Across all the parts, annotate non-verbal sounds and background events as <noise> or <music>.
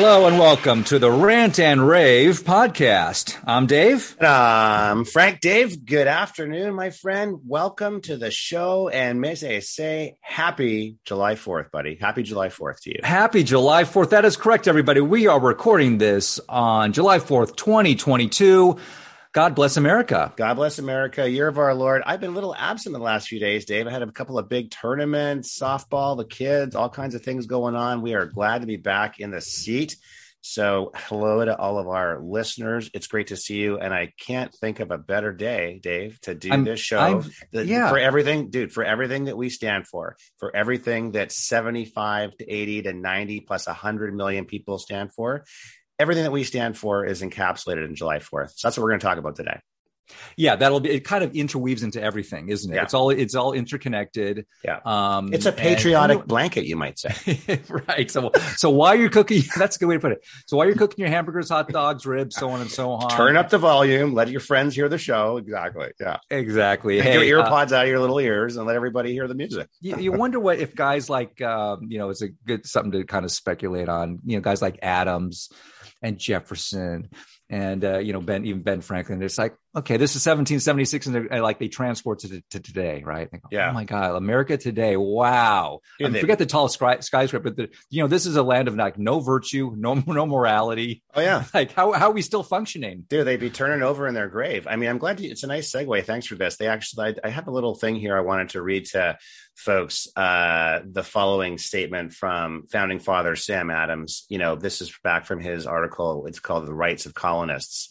Hello and welcome to the Rant and Rave podcast. I'm Dave. Um, Frank Dave, good afternoon, my friend. Welcome to the show. And may I say, happy July 4th, buddy. Happy July 4th to you. Happy July 4th. That is correct, everybody. We are recording this on July 4th, 2022. God bless America. God bless America. Year of our Lord. I've been a little absent the last few days, Dave. I had a couple of big tournaments, softball, the kids, all kinds of things going on. We are glad to be back in the seat. So, hello to all of our listeners. It's great to see you. And I can't think of a better day, Dave, to do I'm, this show. The, yeah. For everything, dude, for everything that we stand for, for everything that 75 to 80 to 90 plus 100 million people stand for everything that we stand for is encapsulated in July 4th. So that's what we're going to talk about today. Yeah, that'll be. It kind of interweaves into everything, isn't it? Yeah. It's all it's all interconnected. Yeah, um, it's a patriotic and, blanket, you might say. <laughs> right. So, so while you're cooking, <laughs> that's a good way to put it. So while you're cooking your hamburgers, hot dogs, ribs, so on and so on, turn up the volume. Let your friends hear the show. Exactly. Yeah. Exactly. Take hey, your uh, earpods uh, out of your little ears and let everybody hear the music. you, you wonder what if guys like, um, you know, it's a good something to kind of speculate on. You know, guys like Adams and Jefferson and uh, you know Ben even Ben Franklin. It's like okay, this is 1776, and like they transport it to, to today, right? Go, yeah. Oh my God, America today! Wow. I mean, forget the tall sky, skyscraper, but the, you know this is a land of like no virtue, no <laughs> no morality. Oh yeah. <laughs> Like how how are we still functioning? Dude, they'd be turning over in their grave. I mean, I'm glad you, it's a nice segue. Thanks for this. They actually, I, I have a little thing here I wanted to read to folks uh, the following statement from founding father Sam Adams. You know, this is back from his article. It's called "The Rights of Colonists."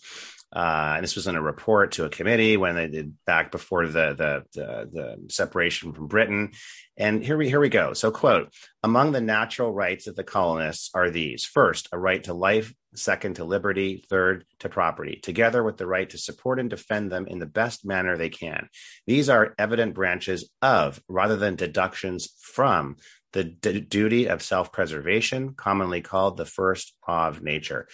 Uh, and this was in a report to a committee when they did back before the, the, the the separation from Britain. And here we here we go. So, quote: Among the natural rights of the colonists are these: first, a right to life; second, to liberty; third, to property. Together with the right to support and defend them in the best manner they can. These are evident branches of, rather than deductions from, the d- duty of self-preservation, commonly called the first law of nature.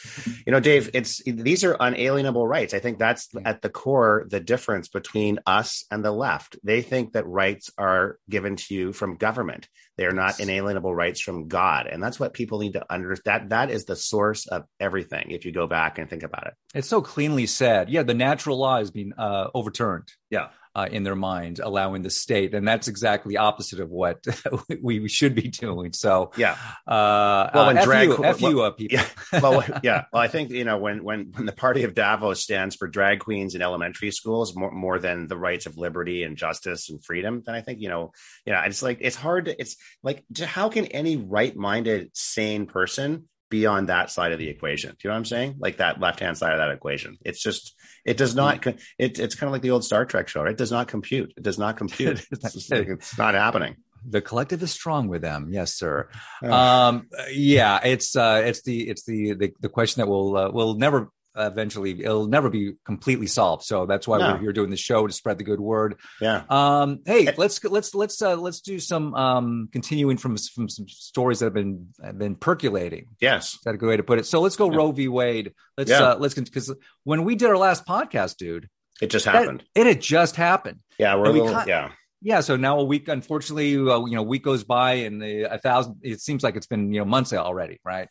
You know, Dave, it's these are unalienable rights. I think that's at the core the difference between us and the left. They think that rights are given to you from government. They are not inalienable rights from God, and that's what people need to understand. That that is the source of everything. If you go back and think about it, it's so cleanly said. Yeah, the natural law has been uh, overturned. Yeah, uh, in their mind, allowing the state, and that's exactly opposite of what <laughs> we should be doing. So, yeah. Uh, well, when uh, drag, F you, F you up, people. Yeah. Well, <laughs> yeah. Well, I think you know when when when the party of Davos stands for drag queens in elementary schools more more than the rights of liberty and justice and freedom, then I think you know, yeah. It's like it's hard to. It's like how can any right minded sane person be on that side of the equation. Do you know what I'm saying? Like that left hand side of that equation. It's just it does not. It, it's kind of like the old Star Trek show. It does not compute. It does not compute. <laughs> it's, like, it's not happening the collective is strong with them yes sir um yeah it's uh it's the it's the the, the question that will uh, will never eventually it'll never be completely solved. So that's why no. we're here doing the show to spread the good word. Yeah. Um hey let's let's let's uh let's do some um continuing from from some stories that have been have been percolating. Yes. That's a good way to put it? So let's go yeah. roe v. Wade. Let's yeah. uh let's because when we did our last podcast dude it just happened. that, it had just happened. Yeah we're a little, we yeah. yeah so now a week unfortunately uh, you know week goes by and the, a thousand it seems like it's been you know months already right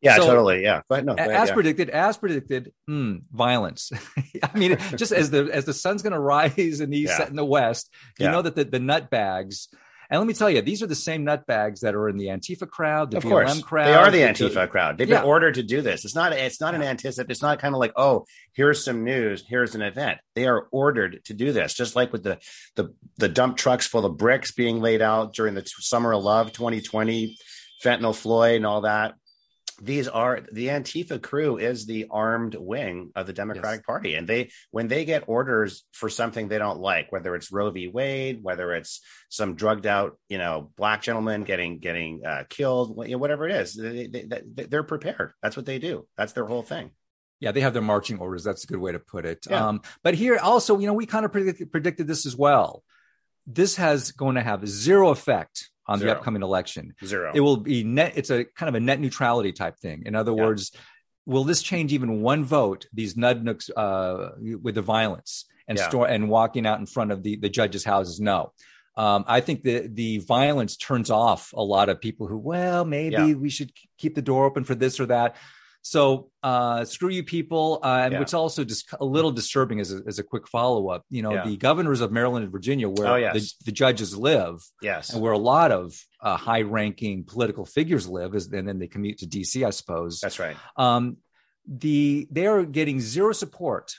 yeah, so, totally. Yeah, but no, as yeah. predicted, as predicted, hmm, violence. <laughs> I mean, <laughs> just as the as the sun's going to rise in the yeah. set in the west, you yeah. know that the, the nut bags. And let me tell you, these are the same nut bags that are in the Antifa crowd, the of BLM course. crowd. They are the Antifa the, crowd. They've been ordered to do this. It's not. It's not an anticipate. It's not kind of like, oh, here's some news. Here's an event. They are ordered to do this. Just like with the the the dump trucks full of bricks being laid out during the summer of love 2020, fentanyl Floyd and all that these are the Antifa crew is the armed wing of the Democratic yes. Party. And they, when they get orders for something they don't like, whether it's Roe v. Wade, whether it's some drugged out, you know, black gentleman getting, getting uh, killed, whatever it is, they, they, they're prepared. That's what they do. That's their whole thing. Yeah, they have their marching orders. That's a good way to put it. Yeah. Um, but here also, you know, we kind of predicted, predicted this as well. This has going to have zero effect on Zero. the upcoming election. Zero. It will be net. It's a kind of a net neutrality type thing. In other yeah. words, will this change even one vote? These nudnooks uh, with the violence and yeah. store and walking out in front of the the judges' houses? No. um, I think the the violence turns off a lot of people who, well, maybe Yeah. we should keep the door open for this or that. So uh, screw you people, uh, and Yeah. which also just a little disturbing as a, as a quick follow up. You know, Yeah. the governors of Maryland and Virginia, where Oh, yes. the, the judges live, Yes. and where a lot of uh, high ranking political figures live, is and then they commute to DC, I suppose. That's right. Um, the they are getting zero support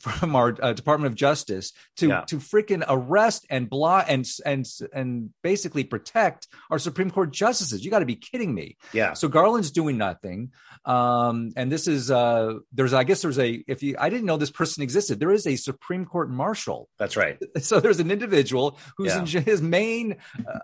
from our uh, Department of Justice to Yeah. to freaking arrest and block and and and basically protect our Supreme Court justices. You got to be kidding me. Yeah. So Garland's doing nothing. Um, and this is uh, there's I guess there's a if you I didn't know this person existed. There is a Supreme Court marshal. That's right. <laughs> So there's an individual who's Yeah. in his main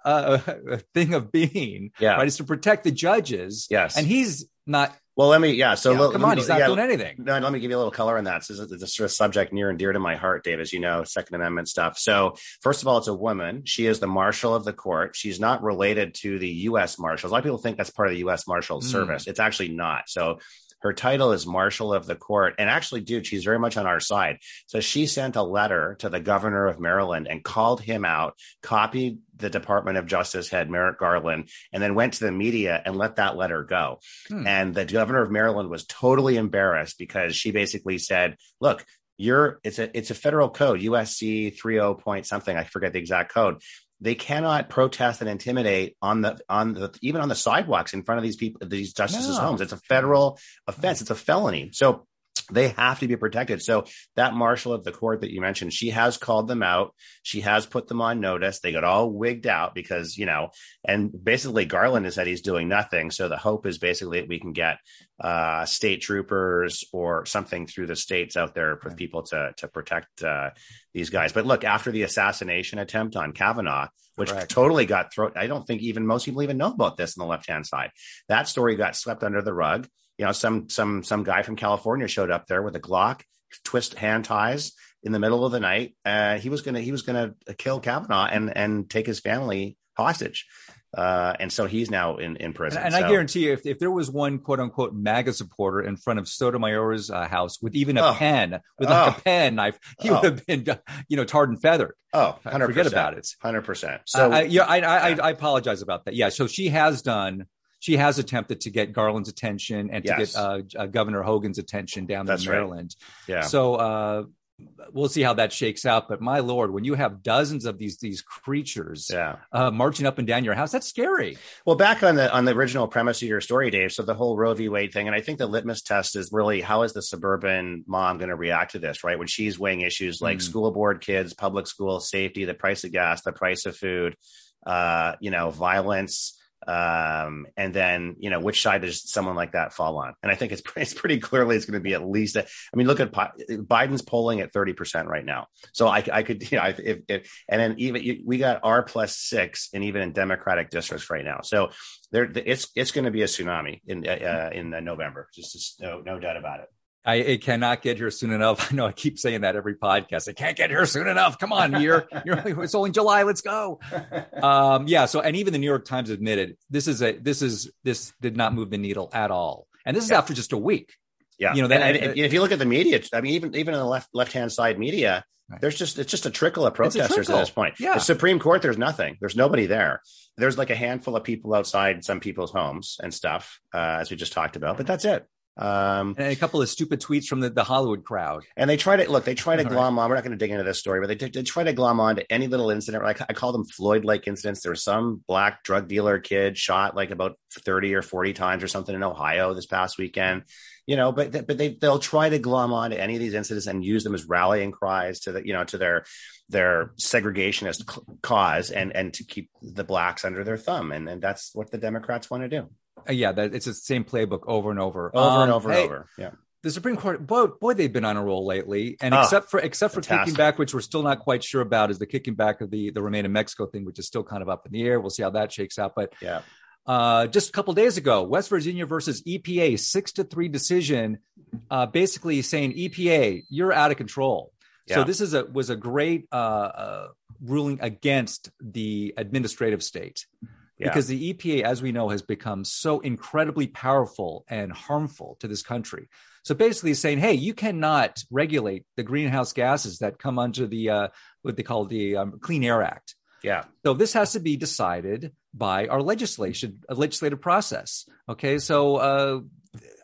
uh, uh, <laughs> thing of being Yeah. right is to protect the judges. Yes. and he's not. Well, let me. Yeah. So yeah, let- come let on, me- he's not yeah, doing anything. No, let me give you a little color on that. So This is a sort of subject near and dear to my heart, Dave, as you know, Second Amendment stuff. So, first of all, it's a woman. She is the marshal of the court. She's not related to the U.S. Marshals. A lot of people think that's part of the U.S. Marshal Mm. Service. It's actually not. So, her title is Marshal of the Court. And actually, dude, she's very much on our side. So, she sent a letter to the governor of Maryland and called him out, copied the Department of Justice head, Merrick Garland, and then went to the media and let that letter go. Hmm. And the governor of Maryland was totally embarrassed because she basically said, look, you're it's a it's a federal code, USC 30 point something, I forget the exact code. They cannot protest and intimidate on the on the even on the sidewalks in front of these people these justices' No. homes. It's a federal offense. It's a felony. So they have to be protected. So that marshal of the court that you mentioned, she has called them out. She has put them on notice. They got all wigged out because, you know, and basically Garland has said he's doing nothing. So the hope is basically that we can get uh, state troopers or something through the states out there for people to to protect uh, these guys. But look, after the assassination attempt on Kavanaugh, which Correct. totally got thrown, I don't think even most people even know about this on the left hand side. That story got swept under the rug. You know, some some some guy from California showed up there with a Glock, twist hand ties in the middle of the night. Uh, he was gonna he was gonna kill Kavanaugh and and take his family hostage. Uh, and so he's now in in prison. And, and So- I guarantee you, if, if there was one quote unquote MAGA supporter in front of Sotomayor's uh, house with even a Oh. pen, with like Oh. a pen knife, he Oh. would have been, <laughs> you know, tarred and feathered. oh, 100 Forget about it. Hundred percent. So So I, yeah, I, I, yeah. I, I apologize about that. Yeah, so she has done. She has attempted to get Garland's attention and to Yes. get uh, uh, Governor Hogan's attention down That's in right. Maryland. yeah, So uh, we'll see how that shakes out. But my lord, when you have dozens of these these creatures yeah. uh, marching up and down your house, that's scary. Well, back on the on the original premise of your story, Dave. So the whole Roe v. Wade thing, and I think the litmus test is really how is the suburban mom going to react to this, right? When she's weighing issues like Mm. school board kids, public school safety, the price of gas, the price of food, uh, you know, violence, um, and then you know which side does someone like that fall on? And I think it's <laughs> it's pretty clearly it's going to be at least. A, I mean, look at Biden's polling at thirty percent right now. So I, I could, <laughs> you know, if, if and then even we got R plus six, and even in Democratic districts right now. So there, it's it's going to be a tsunami in uh, in uh, November. Just, just no no doubt about it. I it cannot get here soon enough. <laughs> I know I keep saying that every podcast. I can't get here soon enough. Come on, <laughs> you're, you're it's only July. Let's go. Um, yeah. So, and even the New York Times admitted this is a this is this did not move the needle at all. And this is Yeah. after just a week. Yeah, You know, and, that- and if you look at the media, I mean, even even in the left left hand side media, Right. there's just it's just a trickle of protesters trickle. at this point. Yeah. The Supreme Court, there's nothing. There's nobody there. There's like a handful of people outside some people's homes and stuff, uh, as we just talked about, but that's it. Um, And a couple of stupid tweets from the, the Hollywood crowd. and they try to look, they try to All right. glom on. We're not going to dig into this story, but they, they try to glom on to any little incident. Like I call them Floyd like incidents. There was some black drug dealer kid shot like about 30 or 40 times or something in Ohio this past weekend, you know, but, but they, they'll try to glom on to any of these incidents and use them as rallying cries to the, you know, to their, their segregationist c- cause and, and to keep the blacks under their thumb. And, and that's what the Democrats want to do yeah, that it's the same playbook over and over, over and Um, over hey, and over. Yeah. the Supreme Court, boy, boy, they've been on a roll lately. And Oh, except for except for kicking back, which we're still not quite sure about, is the kicking back of the the Remain in Mexico thing, which is still kind of up in the air. We'll see how that shakes out. But Yeah. uh, just a couple days ago, West Virginia versus EPA, six to three decision, uh, basically saying EPA, you're out of control. So this is a was a great uh, uh, ruling against the administrative state Yeah. because the EPA, as we know, has become so incredibly powerful and harmful to this country. So basically, saying, "Hey, you cannot regulate the greenhouse gases that come under the uh, what they call the um, Clean Air Act." Yeah. So this has to be decided by our legislation, a legislative process. Okay. So uh,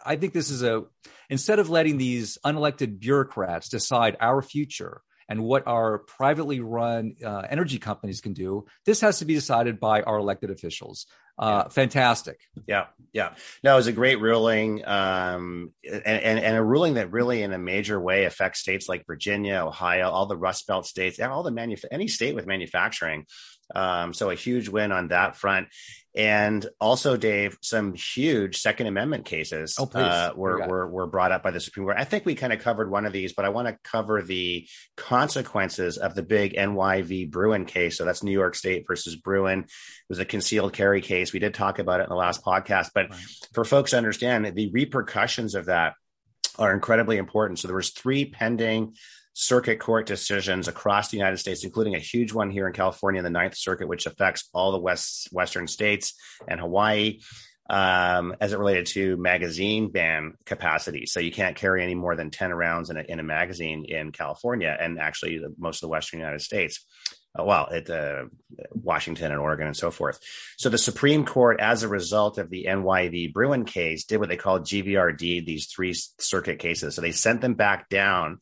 I think this is a instead of letting these unelected bureaucrats decide our future and what our privately run uh, energy companies can do, this has to be decided by our elected officials. Uh, yeah. Fantastic. Yeah, yeah. No, it was a great ruling, um, and, and, and a ruling that really, in a major way, affects states like Virginia, Ohio, all the Rust Belt states, and all the manuf- any state with manufacturing. Um, so a huge win on that front. And also, Dave, some huge Second Amendment cases oh, uh, were, were, were brought up by the Supreme Court. I think we kind of covered one of these, but I want to cover the consequences of the big NYV Bruen case. So that's New York State versus Bruen. It was a concealed carry case. We did talk about it in the last podcast, but right. for folks to understand the repercussions of that are incredibly important. So there was three pending circuit court decisions across the United States, including a huge one here in California in the Ninth Circuit, which affects all the west western states and Hawaii. Um, as it related to magazine ban capacity. So you can't carry any more than 10 rounds in a, in a magazine in California and actually the, most of the Western United States. Uh, well, at uh, Washington and Oregon and so forth. So the Supreme Court, as a result of the NYV Bruen case, did what they called GVRD, these three circuit cases. So they sent them back down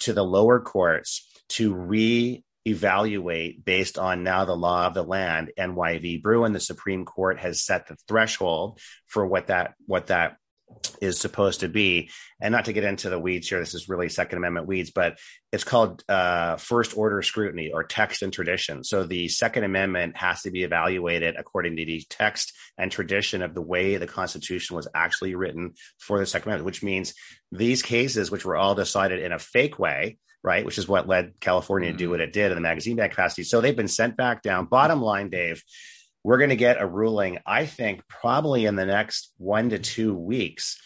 to the lower courts to re evaluate based on now the law of the land NYV Bruen the Supreme Court has set the threshold for what that what that is supposed to be and not to get into the weeds here this is really second amendment weeds but it's called uh, first order scrutiny or text and tradition so the second amendment has to be evaluated according to the text and tradition of the way the constitution was actually written for the second amendment which means these cases which were all decided in a fake way right? Which is what led California mm-hmm. to do mm-hmm. what it did in the magazine ban capacity. So they've been sent back down. Bottom line, Dave, we're going to get a ruling, I think, probably in the next one to two weeks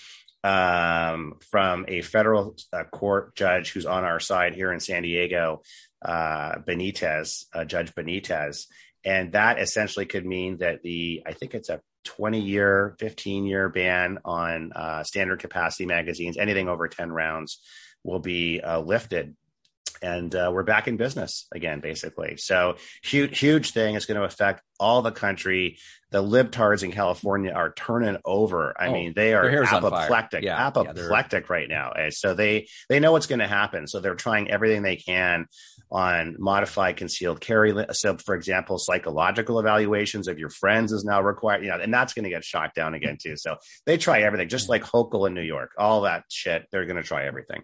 um, from a federal uh, court judge who's on our side here in San Diego, uh, Benitez, uh, Judge Benitez. And that essentially could mean that the, I think it's a 20 year, 15 year ban on uh, standard capacity magazines, anything over 10 rounds will be uh, lifted and uh, we're back in business again, basically. So huge, huge thing. It's going to affect all the country. The libtards in California are turning over. I oh, mean, they are apoplectic, yeah, apoplectic yeah, right now. So they they know what's going to happen. So they're trying everything they can on modified concealed carry. So, for example, psychological evaluations of your friends is now required. You know, and that's going to get shot down again too. So they try everything, just like Hochul in New York. All that shit. They're going to try everything.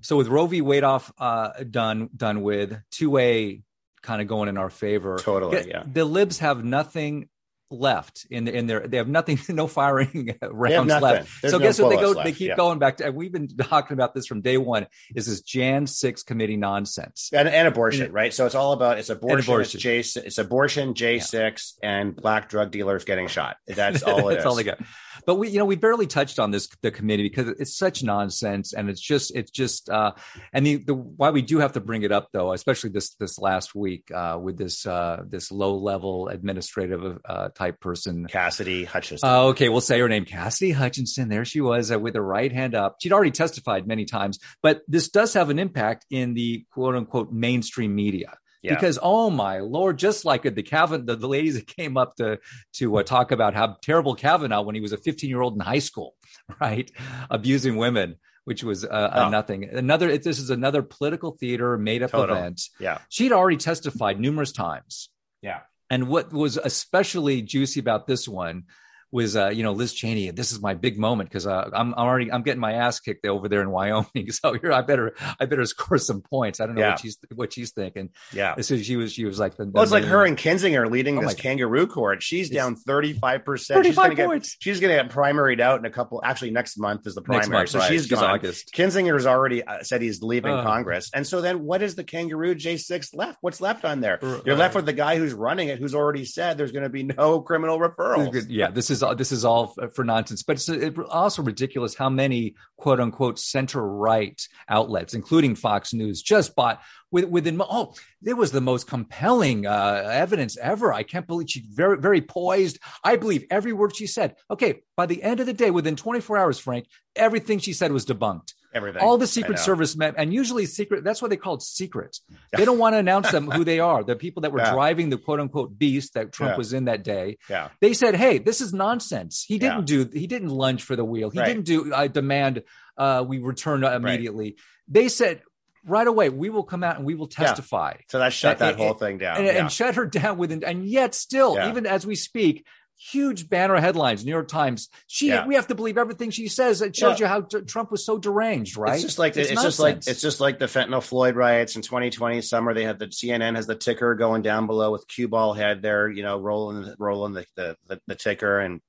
So with Roe v. Wade off uh, done done with two A kind of going in our favor. Totally, yeah. The libs have nothing left in in their they have nothing <laughs> no firing <laughs> rounds left There's so no guess what they go left. they keep yeah. going back to we've been talking about this from day one is this jan 6 committee nonsense and, and abortion and, right so it's all about it's abortion, abortion. It's, J, it's abortion j6 yeah. and black drug dealers getting shot that's all <laughs> that's all they got but we you know we barely touched on this the committee because it's such nonsense and it's just it's just uh and the, the why we do have to bring it up though especially this this last week uh with this uh this low level administrative uh type person. Cassidy hutchinson. Uh, okay we'll say her name cassidy hutchinson. There she was uh, with her right hand up. She'd already testified many times but this does have an impact in the quote unquote mainstream media yeah. Because oh my lord, just like the Kavanaugh, the, the ladies that came up to to uh, talk about how terrible Kavanaugh when he was a 15 year old in high school, <laughs> right, abusing women, which was uh, oh. nothing. Another, this is another political theater made up Total. event. Yeah, she'd already testified numerous times. Yeah, and what was especially juicy about this one was uh, you know Liz Cheney. and This is my big moment because uh, I'm, I'm already I'm getting my ass kicked over there in Wyoming. <laughs> So here I better I better score some points. I don't know yeah. what she's what she's thinking. Yeah, so she was she was like the, the well, it's like her and Kinzinger leading oh this kangaroo court. She's down thirty five percent. Thirty five points. Get, she's going to get primaried out in a couple. Actually, next month is the primary. Month, so right. she's gone. August. Kinzinger's already uh, said he's leaving uh, Congress, and so then what is the kangaroo J six left? What's left on there? You're left with the guy who's running it, who's already said there's going to be no criminal referrals. Yeah, this is this is all for nonsense. But it's also ridiculous how many quote unquote center right outlets, including Fox News, just bought within. Oh, it was the most compelling uh, evidence ever. I can't believe she very very poised. I believe every word she said. Okay, by the end of the day, within 24 hours, Frank, everything she said was debunked. Everything. All the Secret. Service men, and usually secret. That's why they call it secret. They don't want to announce them who they are. The people that were <laughs> Yeah. driving the quote unquote beast that Trump Yeah. was in that day. Yeah. They said, "Hey, this is nonsense. He didn't do. He didn't lunge for the wheel. He Right. didn't do. I demand uh, we return immediately." They said right away, "We will come out and we will Yeah. testify." So that shut that and- whole thing down. and, yeah. and shut her down within and yet still Yeah. even as we speak huge banner headlines new york times she Yeah. we have to believe everything she says it shows Yeah. you how t- trump was so deranged right It's just like it's, just like it's just like the fentanyl Floyd riots in 2020 summer. They had the CNN has the ticker going down below with cue ball head there, you know, rolling rolling the the, the, the ticker, and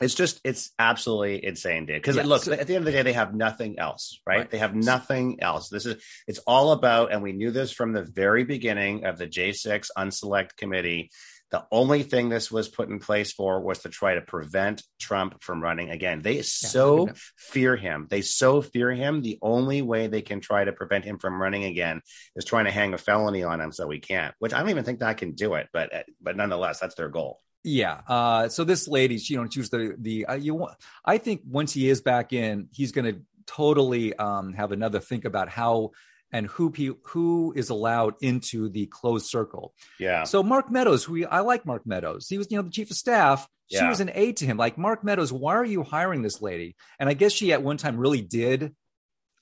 it's just it's absolutely insane, dude. Because Yeah, look, so- at the end of the day, they have nothing else, right? Right. They have nothing else. This is it's all about, and we knew this from the very beginning of the J6 Unselect Committee. The only thing this was put in place for was to try to prevent Trump from running again. They so fear him. They so fear him. The only way they can try to prevent him from running again is trying to hang a felony on him so he can't. Which I don't even think that can do it. But but nonetheless, that's their goal. yeah uh so this lady she, you know choose the the uh, you want i think once he is back in he's going to totally um have another think about how and who he, who is allowed into the closed circle Yeah. So Mark Meadows, who we, I like Mark Meadows. He was, you know, the chief of staff. She Yeah. was an aide to him. Like Mark Meadows, why are you hiring this lady? And I guess she at one time really did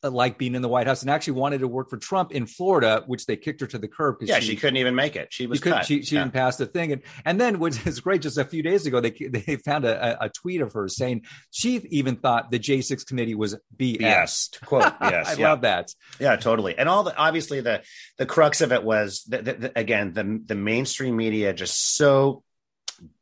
Uh, like being in the White House and actually wanted to work for Trump in Florida, which they kicked her to the curb because Yeah, she, couldn't even make it. She was she, cut. she, she yeah. didn't pass the thing. And and then which is great, just a few days ago, they <laughs> they found a, a, tweet of her saying she even thought the J6 committee was BS. Yes. Quote. Yes. <laughs> I yeah. love that. Yeah, totally. And all the obviously the the crux of it was the, the, the, again the the mainstream media just so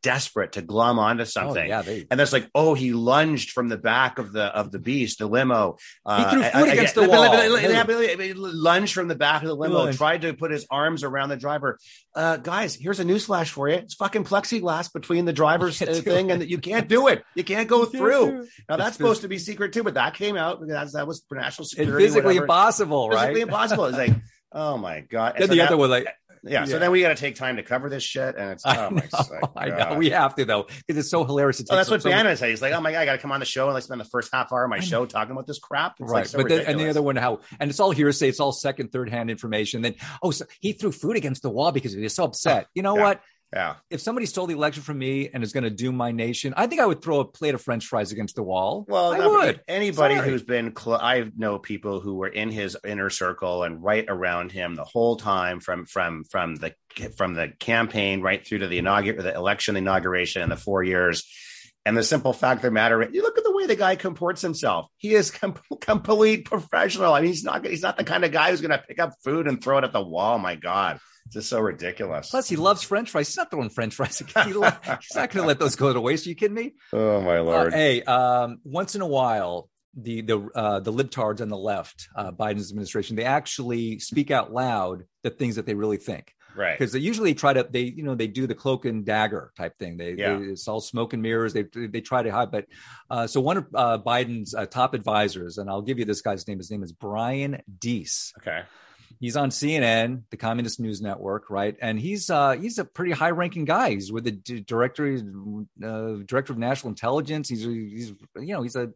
desperate to glom onto something. Oh, yeah, they, And that's like, oh, he lunged from the back of the of the beast, the limo. Uh, threw food against the but- wall. but- but- yeah, but- but lunged from the back of the limo, Lunged. tried to put his arms around the driver. Uh, guys, here's a newsflash for you: it's fucking plexiglass between the driver's <laughs> uh, thing, and you can't do it. You can't go through. Now It's that's supposed to be secret too, but that came out because that was for national It's security. physically whatever. impossible, right? Physically impossible. It's like, oh my god. Then so the now- other one, like, yeah, So then we got to take time to cover this shit, and it's oh my, know, I know. God. We have to though, because it's so hilarious. To Oh, that's what so- Bannon said. He's like, "Oh my god, I got to come on the show and like spend the first half hour of my show talking about this crap." It's right. like so but then, and the other one, how, and it's all hearsay. It's all second, third hand information. Then, oh, so he threw food against the wall because he was so upset. Oh, you know Yeah. what? Yeah, If somebody stole the election from me and is going to doom my nation, I think I would throw a plate of French fries against the wall. well, I would. Anybody Sorry. who's been, cl- I know people who were in his inner circle and right around him the whole time from from from the from the campaign right through to the inauguration, the election, the inauguration, and the four years. And the simple fact of the matter, you look at the way the guy comports himself. He is com- complete professional. I mean, he's not he's not the kind of guy who's going to pick up food and throw it at the wall. My God, just so ridiculous. Plus, he loves French fries. He's not throwing French fries. He lo- he's not going to let those go to waste. Are you kidding me? oh my Uh, hey, um, once in a while, the the uh, the libtards on the left, uh, Biden's administration, they actually speak out loud the things that they really think. right. because they usually try to they you know they do the cloak and dagger type thing they, Yeah. they it's all smoke and mirrors they they try to hide but uh so one of uh biden's uh, top advisors and i'll give you this guy's name his name is brian deese Okay. He's on cnn the communist news network right and he's uh he's a pretty high ranking guy he's with the director uh, director of national intelligence he's he's you know he's a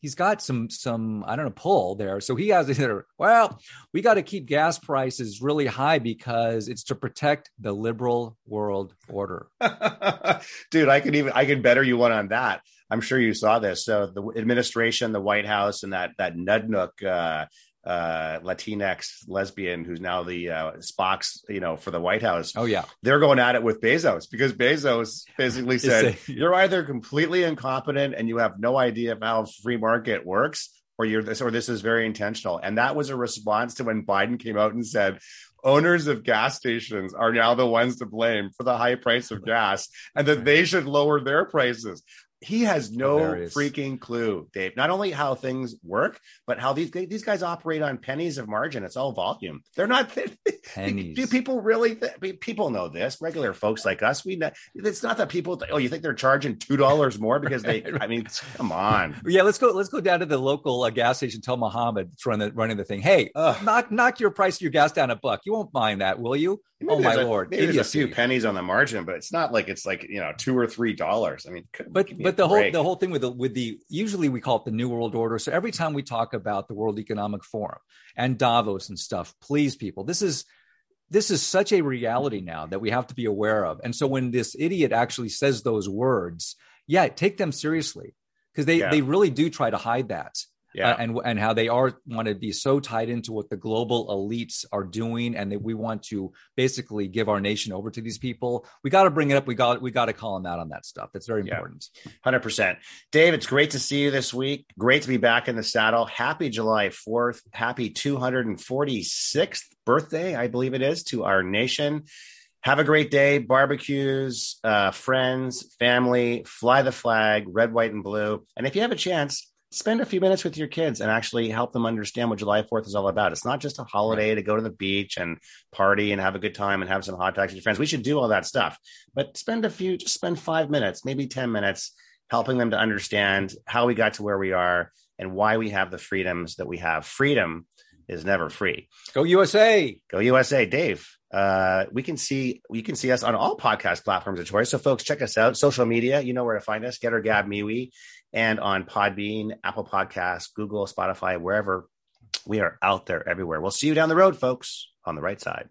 he's got some some I don't know pull there. So he has well, we got to keep gas prices really high because it's to protect the liberal world order. <laughs> Dude, I could even I could better you one on that. I'm sure you saw this. So the administration, the White House, and that that Nudnook uh, uh, Latinx lesbian who's now the uh, Spock's, you know, for the White House, Oh yeah, they're going at it with Bezos because Bezos basically <laughs> said say- you're either completely incompetent and you have no idea of how free market works, or you're this, or this is very intentional. And that was a response to when Biden came out and said. Owners of gas stations are now the ones to blame for the high price of gas and that they should lower their prices. He has no Hilarious. freaking clue, Dave. Not only how things work, but how these these guys operate on pennies of margin. It's all volume. They're not <laughs> pennies. do people really? Th- people know this. Regular folks like us, we know. It's not that people. Th- oh, you think they're charging two dollars more because they? <laughs> I mean, come on. Yeah, let's go. Let's go down to the local uh, gas station. Tell Mohammed that's running the, running the thing. Hey, Ugh. knock knock your price of your gas down a buck. You won't mind that, will you? Maybe oh my a- lord, maybe there's a few pennies on the margin, but it's not like it's like you know two or three dollars. I mean, But but the whole the whole thing with the with the usually we call it the new world order. So every time we talk about the world economic forum and davos and stuff please people this is this is such a reality now that we have to be aware of. And so when this idiot actually says those words yeah take them seriously because they yeah. they really do try to hide that yeah. Uh, and and how they are want to be so tied into what the global elites are doing, and that we want to basically give our nation over to these people. We got to bring it up. We got we got to call them out on that stuff. That's very important. Hundred percent, Dave. It's great to see you this week. Great to be back in the saddle. Happy July Fourth. Happy two hundred and forty sixth birthday, I believe it is, to our nation. Have a great day. Barbecues, uh, friends, family, fly the flag, red, white, and blue. And if you have a chance, spend a few minutes with your kids and actually help them understand what July 4th is all about. It's not just a holiday to go to the beach and party and have a good time and have some hot dogs with your friends. We should do all that stuff, but spend a few, just spend five minutes, maybe 10 minutes helping them to understand how we got to where we are and why we have the freedoms that we have. Freedom is never free. Go USA. Go USA. Dave, uh, we can see you can see us on all podcast platforms of choice. So folks, check us out. Social media, you know where to find us. Gettr Gab MeWe and on Podbean, Apple Podcasts, Google, Spotify, wherever. We are out there everywhere. We'll see you down the road, folks, on the right side.